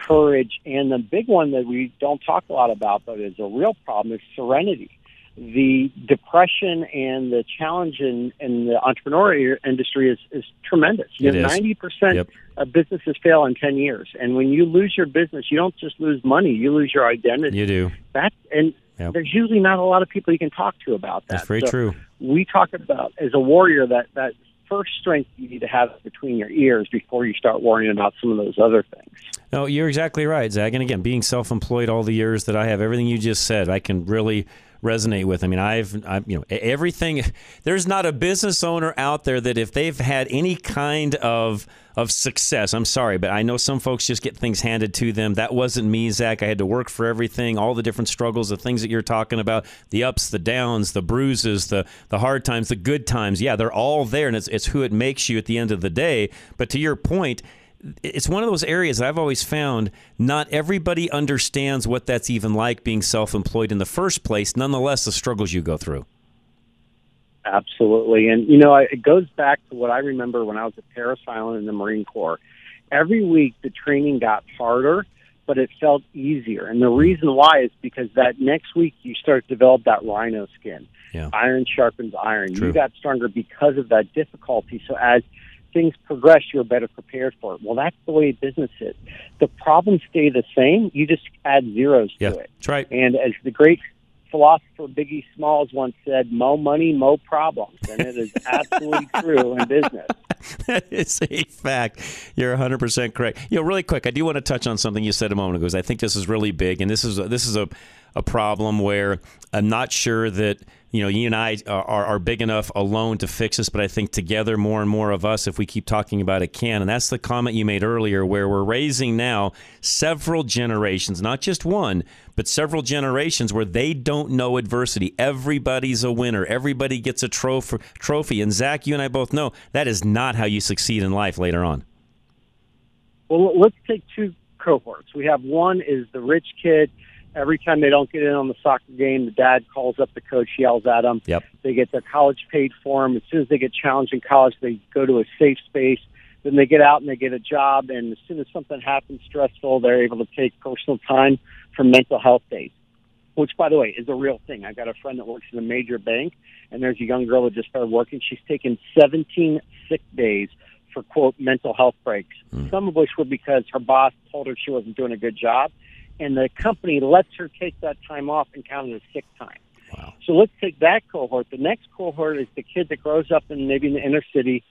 M: courage, and the big one that we don't talk a lot about, but is a real problem, is serenity. The depression and the challenge in, in the entrepreneurial industry is, is tremendous. You know,
B: is.
M: 90%
B: Yep.
M: of businesses fail in 10 years. And when you lose your business, you don't just lose money, you lose your identity.
B: You do.
M: That and
B: Yep.
M: there's usually not a lot of people you can talk to about that.
B: That's very
M: So
B: true.
M: We talk about as a warrior that that first strength you need to have between your ears before you start worrying about some of those other things.
B: No, you're exactly right, Zach. And again, being self-employed all the years that I have, everything you just said, I can really resonate with. I mean, I've, I've, you know, everything. (laughs) There's not a business owner out there that if they've had any kind of of success, I'm sorry, but I know some folks just get things handed to them. That wasn't me, Zach. I had to work for everything, all the different struggles, the things that you're talking about, the ups, the downs, the bruises, the the hard times, the good times. Yeah, they're all there, and it's it's who it makes you at the end of the day. But to your point it's one of those areas that I've always found not everybody understands what that's even like being self employed in the first place, nonetheless, the struggles you go through.
M: Absolutely. And, you know, it goes back to what I remember when I was at Parris Island in the Marine Corps. Every week the training got harder, but it felt easier. And the hmm. reason why is because that next week you start to develop that rhino skin.
B: Yeah.
M: Iron sharpens iron.
B: True.
M: You got stronger because of that difficulty. So as things progress, you're better prepared for it. Well, that's the way business is. The problems stay the same. You just add zeros
B: Yeah,
M: to it.
B: that's right.
M: And as the great philosopher Biggie Smalls once said, "Mo money, mo problems," and it is absolutely (laughs) true in business. (laughs)
B: that is a fact. You're 100% correct. You know, really quick, I do want to touch on something you said a moment ago. Because I think this is really big, and this is a, this is a a problem where I'm not sure that you know you and I are, are big enough alone to fix this, but I think together more and more of us, if we keep talking about it, can. And that's the comment you made earlier, where we're raising now several generations, not just one, but several generations where they don't know adversity. Everybody's a winner. Everybody gets a. Trophy. And Zach, you and I both know that is not how you succeed in life later on.
M: Well, let's take two cohorts. We have one is the rich kid. Every time they don't get in on the soccer game, the dad calls up the coach, yells at them.
B: Yep.
M: They get their college paid for them. As soon as they get challenged in college, they go to a safe space. Then they get out and they get a job. And as soon as something happens stressful, they're able to take personal time for mental health days, which, by the way, is a real thing. I've got a friend that works in a major bank, and there's a young girl that just started working. She's taken 17 sick days for, quote, mental health breaks, hmm. some of which were because her boss told her she wasn't doing a good job. And the company lets her take that time off and count it as sick time. So let's take that cohort. The next cohort is the kid that grows up in maybe in the inner city,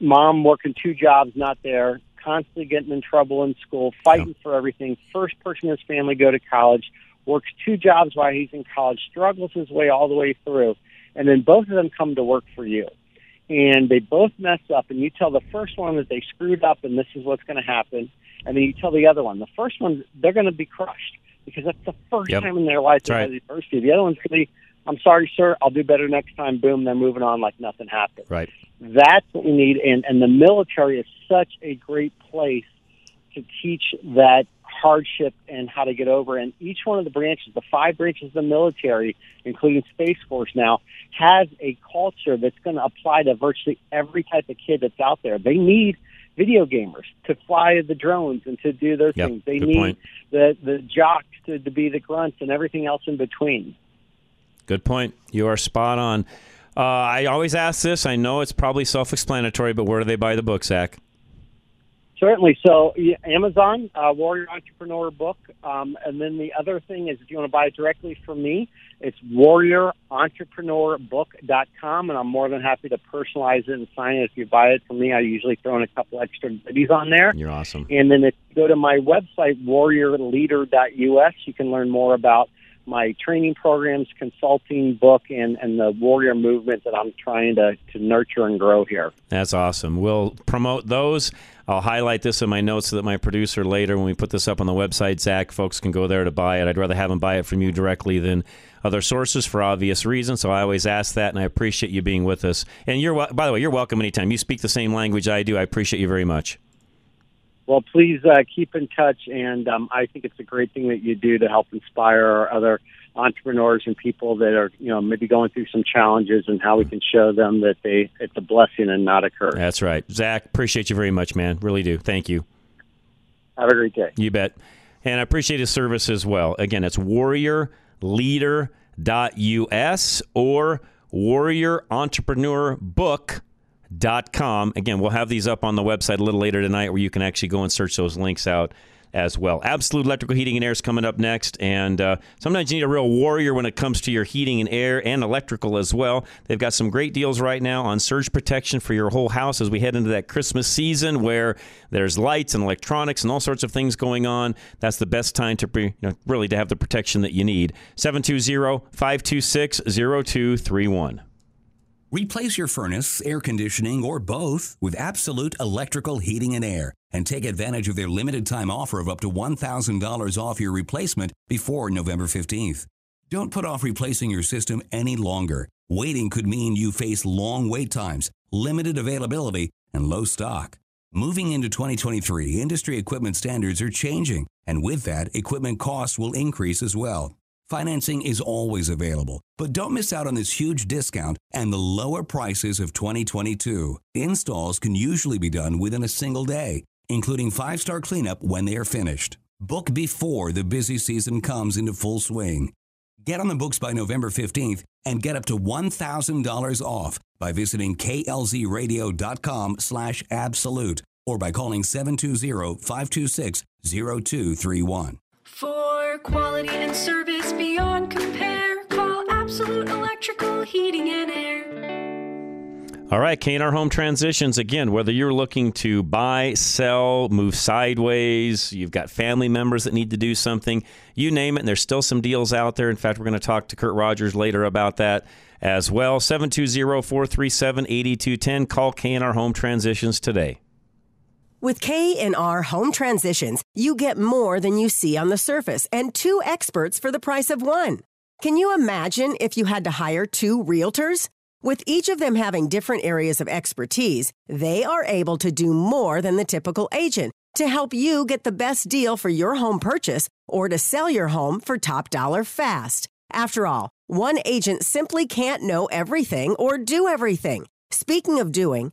M: mom working two jobs, not there, constantly getting in trouble in school, fighting for everything. First person in his family go to college, works two jobs while he's in college, struggles his way all the way through, and then both of them come to work for you. and they both mess up, and you tell the first one that they screwed up and this is what's going to happen, and then you tell the other one. The first one, they're going to be crushed because that's the first
B: Yep.
M: time in their life
B: That's
M: they
B: right.
M: had adversity. The other one's going to be, I'm sorry, sir, I'll do better next time. Boom, they're moving on like nothing happened.
B: Right.
M: That's what we need, and, and the military is such a great place to teach that hardship and how to get over. And each one of the branches, the five branches of the military, including Space Force now, has a culture that's going to apply to virtually every type of kid that's out there. They need video gamers to fly the drones and to do those
B: Yep,
M: things. They need
B: point.
M: the the jocks to, to be the grunts and everything else in between.
B: Good point. You are spot on. Uh, I always ask this. I know it's probably self-explanatory, but where do they buy the book, Zach?
M: Certainly. So yeah, Amazon, uh, Warrior Entrepreneur Book, um, and then the other thing is if you want to buy it directly from me, it's warriorentrepreneurbook.com, and I'm more than happy to personalize it and sign it. If you buy it from me, I usually throw in a couple extra goodies on there.
B: You're awesome.
M: And then if you go to my website, warriorleader.us, you can learn more about my training programs, consulting book, and, and the warrior movement that I'm trying to, to nurture and grow here.
B: That's awesome. We'll promote those. I'll highlight this in my notes so that my producer later, when we put this up on the website, Zach, folks can go there to buy it. I'd rather have them buy it from you directly than other sources for obvious reasons. So I always ask that, and I appreciate you being with us. And you're, by the way, you're welcome anytime. You speak the same language I do. I appreciate you very much.
M: Well, please uh, keep in touch, and um, I think it's a great thing that you do to help inspire other entrepreneurs and people that are, you know, maybe going through some challenges, and how we can show them that they it's a blessing and not a curse.
B: That's right. Zach, appreciate you very much, man. Really do. Thank you.
M: Have a great day.
B: You bet. And I appreciate his service as well. Again, it's warriorleader.us or warriorentrepreneurbook.com. Again, we'll have these up on the website a little later tonight where you can actually go and search those links out as well. Absolute Electrical Heating and Air is coming up next. And uh, sometimes you need a real warrior when it comes to your heating and air and electrical as well. They've got some great deals right now on surge protection for your whole house as we head into that Christmas season where there's lights and electronics and all sorts of things going on. That's the best time to be, you know, really to have the protection that you need. 720 526 0231.
K: Replace your furnace, air conditioning, or both with Absolute Electrical Heating and Air and take advantage of their limited time offer of up to $1,000 off your replacement before November 15th. Don't put off replacing your system any longer. Waiting could mean you face long wait times, limited availability, and low stock. Moving into 2023, industry equipment standards are changing, and with that, equipment costs will increase as well. Financing is always available, but don't miss out on this huge discount and the lower prices of 2022. Installs can usually be done within a single day, including five star cleanup when they are finished. Book before the busy season comes into full swing. Get on the books by November 15th and get up to $1,000 off by visiting klzradio.com slash absolute or by calling 720-526-0231.
N: For quality and service beyond compare, call Absolute Electrical Heating and Air.
B: All right, K&R Home Transitions. Again, whether you're looking to buy, sell, move sideways, you've got family members that need to do something, you name it, and there's still some deals out there. In fact, we're going to talk to Kurt Rogers later about that as well. 720-437-8210. Call K&R Home Transitions today.
I: With K&R Home Transitions, you get more than you see on the surface and two experts for the price of one. Can you imagine if you had to hire two realtors? With each of them having different areas of expertise, they are able to do more than the typical agent to help you get the best deal for your home purchase or to sell your home for top dollar fast. After all, one agent simply can't know everything or do everything. Speaking of doing,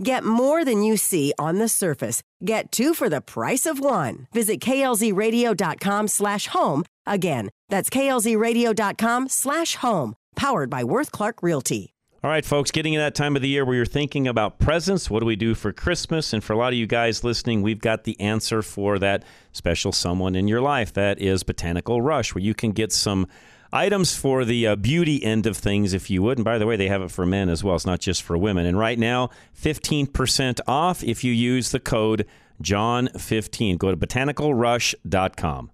I: Get more than you see on the surface. Get two for the price of one. Visit klzradio.com slash home. Again, that's klzradio.com slash home. Powered by Worth Clark Realty.
B: All right, folks, getting in that time of the year where you're thinking about presents. What do we do for Christmas? And for a lot of you guys listening, we've got the answer for that special someone in your life. That is Botanical Rush, where you can get some items for the uh, beauty end of things, if you would. And by the way, they have it for men as well. It's not just for women. And right now, 15% off if you use the code John15. Go to botanicalrush.com.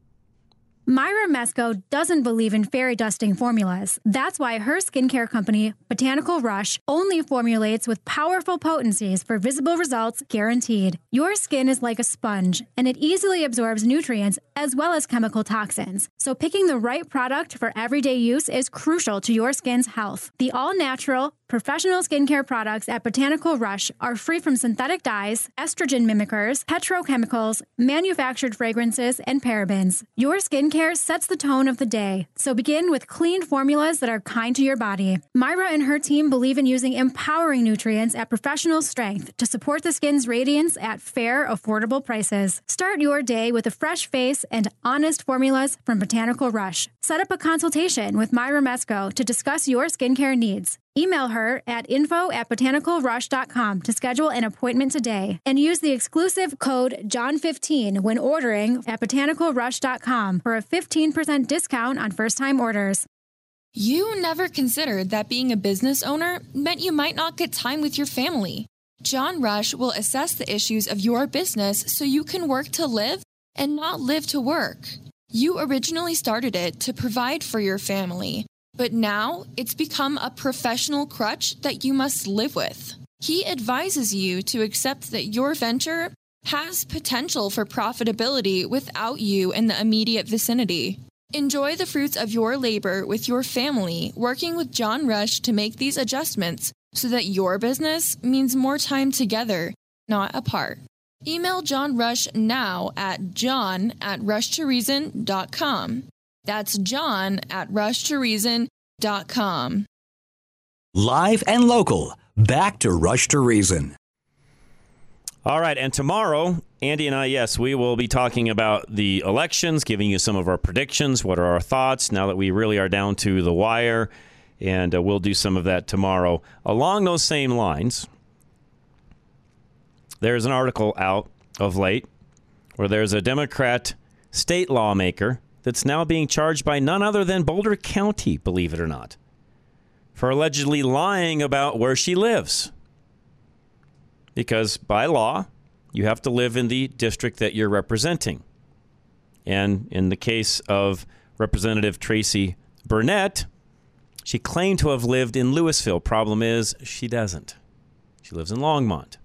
O: Myra Mesco doesn't believe in fairy dusting formulas. That's why her skincare company, Botanical Rush, only formulates with powerful potencies for visible results guaranteed. Your skin is like a sponge, and it easily absorbs nutrients as well as chemical toxins. So picking the right product for everyday use is crucial to your skin's health. The all-natural, Professional skincare products at Botanical Rush are free from synthetic dyes, estrogen mimickers, petrochemicals, manufactured fragrances, and parabens. Your skincare sets the tone of the day, so begin with clean formulas that are kind to your body. Myra and her team believe in using empowering nutrients at professional strength to support the skin's radiance at fair, affordable prices. Start your day with a fresh face and honest formulas from Botanical Rush. Set up a consultation with Myra Mesco to discuss your skincare needs. Email her at info at botanicalrush.com to schedule an appointment today and use the exclusive code JOHN15 when ordering at botanicalrush.com for a 15% discount on first time orders.
P: You never considered that being a business owner meant you might not get time with your family. John Rush will assess the issues of your business so you can work to live and not live to work. You originally started it to provide for your family. But now it's become a professional crutch that you must live with. He advises you to accept that your venture has potential for profitability without you in the immediate vicinity. Enjoy the fruits of your labor with your family, working with John Rush to make these adjustments so that your business means more time together, not apart. Email John Rush now at john at rushtoreason.com. That's John at rushtoreason.com.
H: Live and local. Back to Rush to Reason.
B: All right, and tomorrow, Andy and I, yes, we will be talking about the elections, giving you some of our predictions. What are our thoughts now that we really are down to the wire? And uh, we'll do some of that tomorrow. Along those same lines, there's an article out of late where there's a Democrat state lawmaker that's now being charged by none other than Boulder County, believe it or not, for allegedly lying about where she lives. Because by law, you have to live in the district that you're representing. And in the case of Representative Tracey Bernett, she claimed to have lived in Louisville. Problem is, she doesn't. She lives in Longmont.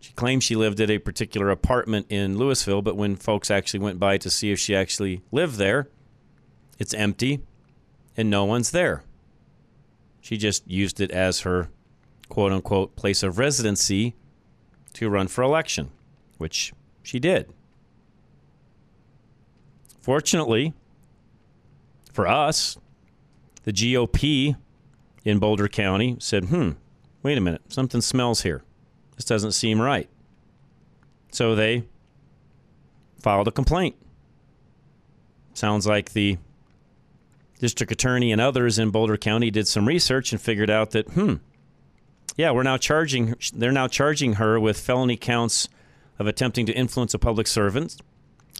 B: She claims she lived at a particular apartment in Louisville, but when folks actually went by to see if she actually lived there, it's empty and no one's there. She just used it as her quote unquote place of residency to run for election, which she did. Fortunately for us, the GOP in Boulder County said, hmm, wait a minute, something smells here. This doesn't seem right. So they filed a complaint. Sounds like the district attorney and others in Boulder County did some research and figured out that, hmm, yeah, we're now charging, they're now charging her with felony counts of attempting to influence a public servant,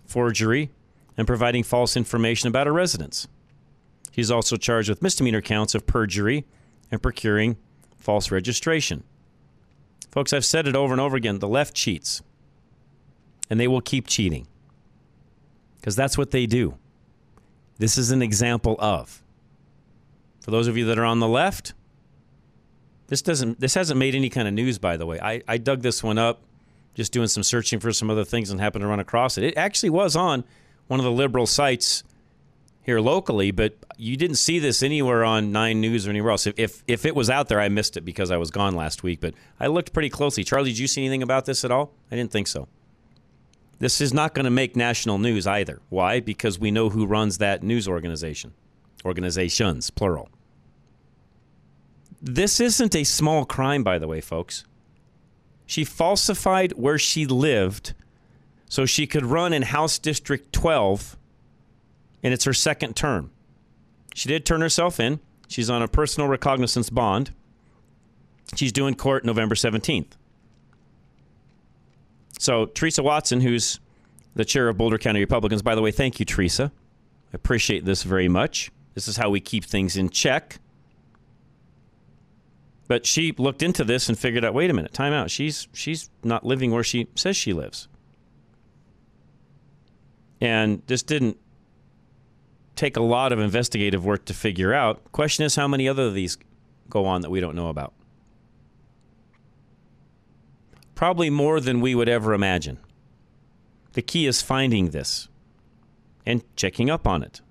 B: forgery, and providing false information about a residence. He's also charged with misdemeanor counts of perjury and procuring false registration. Folks, I've said it over and over again the left cheats, and they will keep cheating because that's what they do. This is an example of. For those of you that are on the left, this doesn't this hasn't made any kind of news by the way. I, I dug this one up just doing some searching for some other things and happened to run across it. It actually was on one of the liberal sites here locally, but you didn't see this anywhere on Nine News or anywhere else. If, if, if it was out there, I missed it because I was gone last week. But I looked pretty closely. Charlie, did you see anything about this at all? I didn't think so. This is not going to make national news either. Why? Because we know who runs that news organization. Organizations, plural. This isn't a small crime, by the way, folks. She falsified where she lived so she could run in House District 12, and it's her second term. She did turn herself in. She's on a personal recognizance bond. She's due in court November 17th. So, Teresa Watson, who's the chair of Boulder County Republicans, by the way, thank you, Teresa. I appreciate this very much. This is how we keep things in check. But she looked into this and figured out, wait a minute, time out. She's she's not living where she says she lives. And this didn't take a lot of investigative work to figure out. Question is how many other of these go on that we don't know about? Probably more than we would ever imagine. The key is finding this and checking up on it.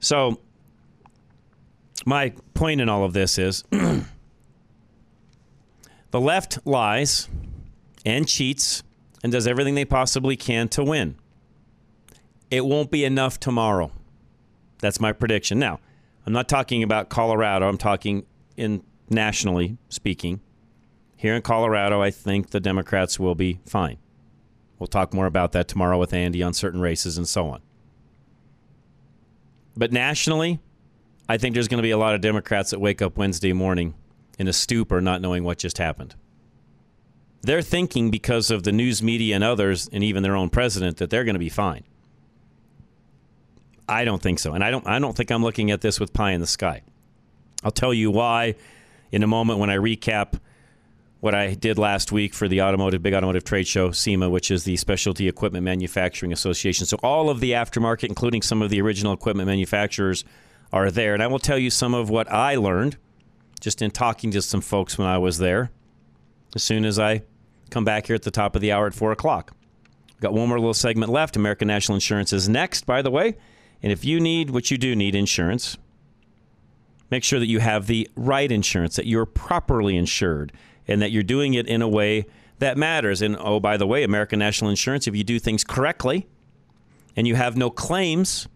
B: So, my point in all of this is (clears throat) the left lies and cheats and does everything they possibly can to win. It won't be enough tomorrow. That's my prediction. Now, I'm not talking about Colorado, I'm talking in nationally speaking. Here in Colorado, I think the Democrats will be fine. We'll talk more about that tomorrow with Andy on certain races and so on. But nationally, I think there's going to be a lot of Democrats that wake up Wednesday morning in a stupor, not knowing what just happened. They're thinking because of the news media and others, and even their own president, that they're going to be fine. I don't think so, and I don't. I don't think I'm looking at this with pie in the sky. I'll tell you why in a moment when I recap what I did last week for the automotive big automotive trade show SEMA, which is the Specialty Equipment Manufacturing Association. So all of the aftermarket, including some of the original equipment manufacturers, are there, and I will tell you some of what I learned just in talking to some folks when I was there. As soon as I come back here at the top of the hour at four o'clock, got one more little segment left. American National Insurance is next, by the way, and if you need what you do need insurance. Make sure that you have the right insurance, that you're properly insured and that you're doing it in a way that matters. And oh, by the way, American National Insurance, if you do things correctly and you have no claims,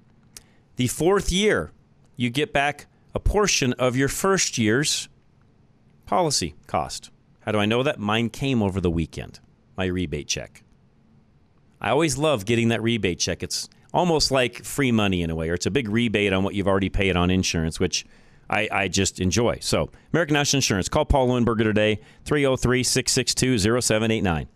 B: the fourth year, you get back a portion of your first year's policy cost. How do I know that? Mine came over the weekend, my rebate check. I always love getting that rebate check. It's almost like free money in a way, or it's a big rebate on what you've already paid on insurance, which I, I just enjoy. So, American National Insurance. Call Paul Leuenberger today, 303 662 0789.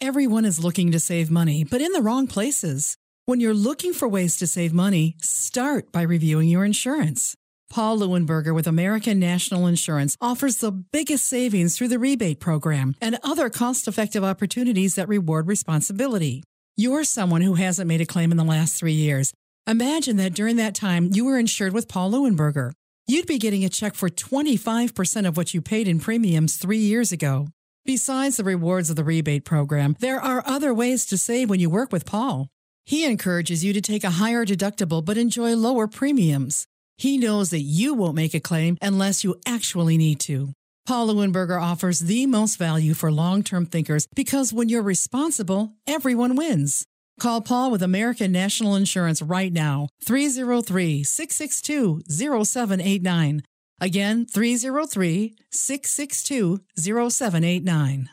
Q: Everyone is looking to save money, but in the wrong places. When you're looking for ways to save money, start by reviewing your insurance. Paul Leuenberger with American National Insurance offers the biggest savings through the rebate program and other cost effective opportunities that reward responsibility. You're someone who hasn't made a claim in the last three years Imagine that during that time you were insured with Paul Leuenberger. You'd be getting a check for 25% of what you paid in premiums three years ago. Besides the rewards of the rebate program, there are other ways to save when you work with Paul. He encourages you to take a higher deductible but enjoy lower premiums. He knows that you won't make a claim unless you actually need to. Paul Leuenberger offers the most value for long term thinkers because when you're responsible, everyone wins. Call Paul with American National Insurance right now, 303 662 0789. Again, 303 662 0789.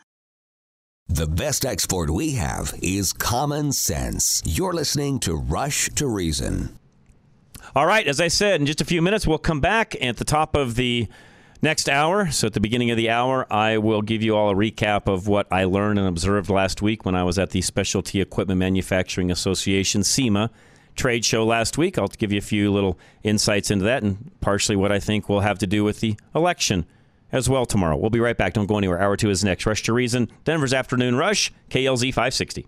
K: The best export we have is common sense. You're listening to Rush to Reason.
B: All right, as I said, in just a few minutes, we'll come back at the top of the Next hour, so at the beginning of the hour, I will give you all a recap of what I learned and observed last week when I was at the Specialty Equipment Manufacturing Association, SEMA, trade show last week. I'll give you a few little insights into that and partially what I think will have to do with the election as well tomorrow. We'll be right back. Don't go anywhere. Hour two is next. Rush to Reason, Denver's Afternoon Rush, KLZ 560.